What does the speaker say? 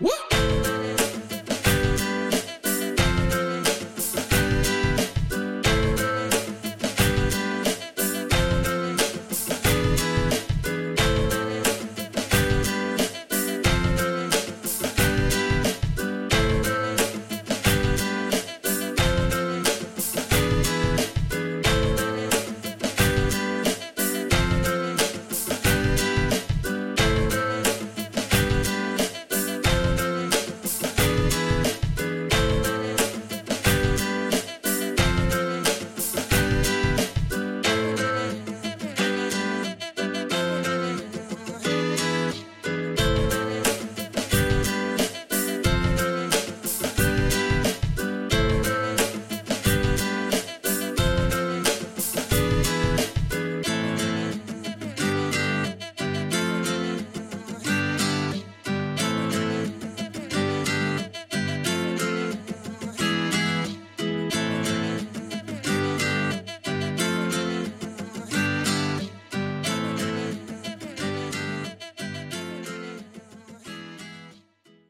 What?